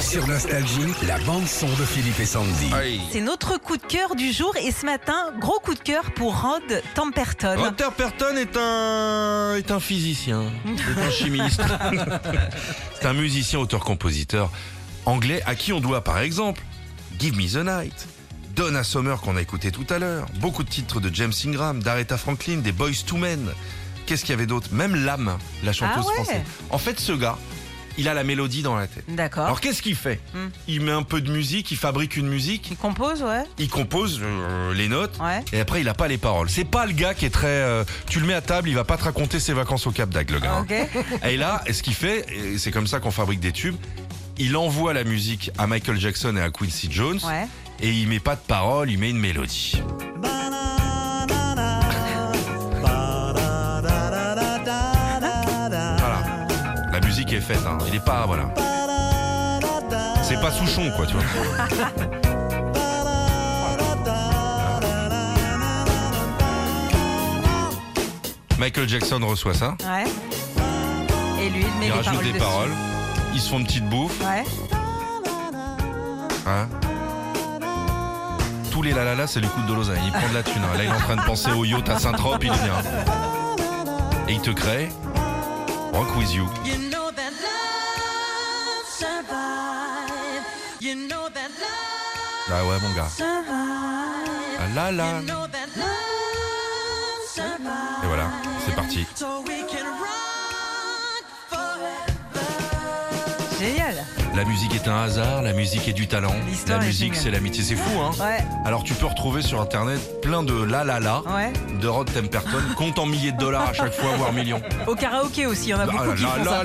Sur Nostalgie, la bande-son de Philippe et Sandy. C'est notre coup de cœur du jour et ce matin, gros coup de cœur pour Rod Temperton. Rod Temperton est un est un physicien, est un chimiste. C'est un musicien, auteur-compositeur anglais à qui on doit par exemple Give Me the Night, Donna Summer qu'on a écouté tout à l'heure, beaucoup de titres de James Ingram, d'Aretha Franklin, des Boys to Men. Qu'est-ce qu'il y avait d'autre? Même L'âme, la chanteuse Ah ouais française. En fait, ce gars, il a la mélodie dans la tête. D'accord. Alors qu'est-ce qu'il fait Hmm. Il met un peu de musique, il fabrique une musique, Il compose, ouais. il compose euh, les notes. Ouais. Et après, il a pas les paroles. C'est pas le gars qui est très. euh, tu le mets à table, il va pas te raconter ses vacances au Cap d'Agde, le gars. hein. Ok. Et là, ce qu'il fait, c'est comme ça qu'on fabrique des tubes. Il envoie la musique à Michael Jackson et à Quincy Jones. Ouais. Et il met pas de paroles, il met une mélodie. Musique est faite, hein. Il est pas. Voilà. C'est pas Souchon, quoi, tu vois. Michael Jackson reçoit ça. Ouais. Et lui, il met Il les rajoute paroles des dessus. paroles. Ils se font une petite bouffe. Ouais. Hein Tous les la la la, c'est le coup de l'oseille. Il prend de la thune. hein. Là, il est en train de penser au yacht à Saint-Trope, il vient. Et il te crée Rock with you. Survive. You know that love Ah ouais, mon gars. Ah survive. Et voilà, c'est parti. So we can rock forever. Génial. La musique est un hasard, la musique est du talent. La musique, c'est l'amitié. C'est fou, hein Ouais. Alors, tu peux retrouver sur Internet plein de la la la Ouais. de Rod Temperton, compte en milliers de dollars à chaque fois, voire millions. Au karaoké aussi, il y en a Ah beaucoup là qui font là ça.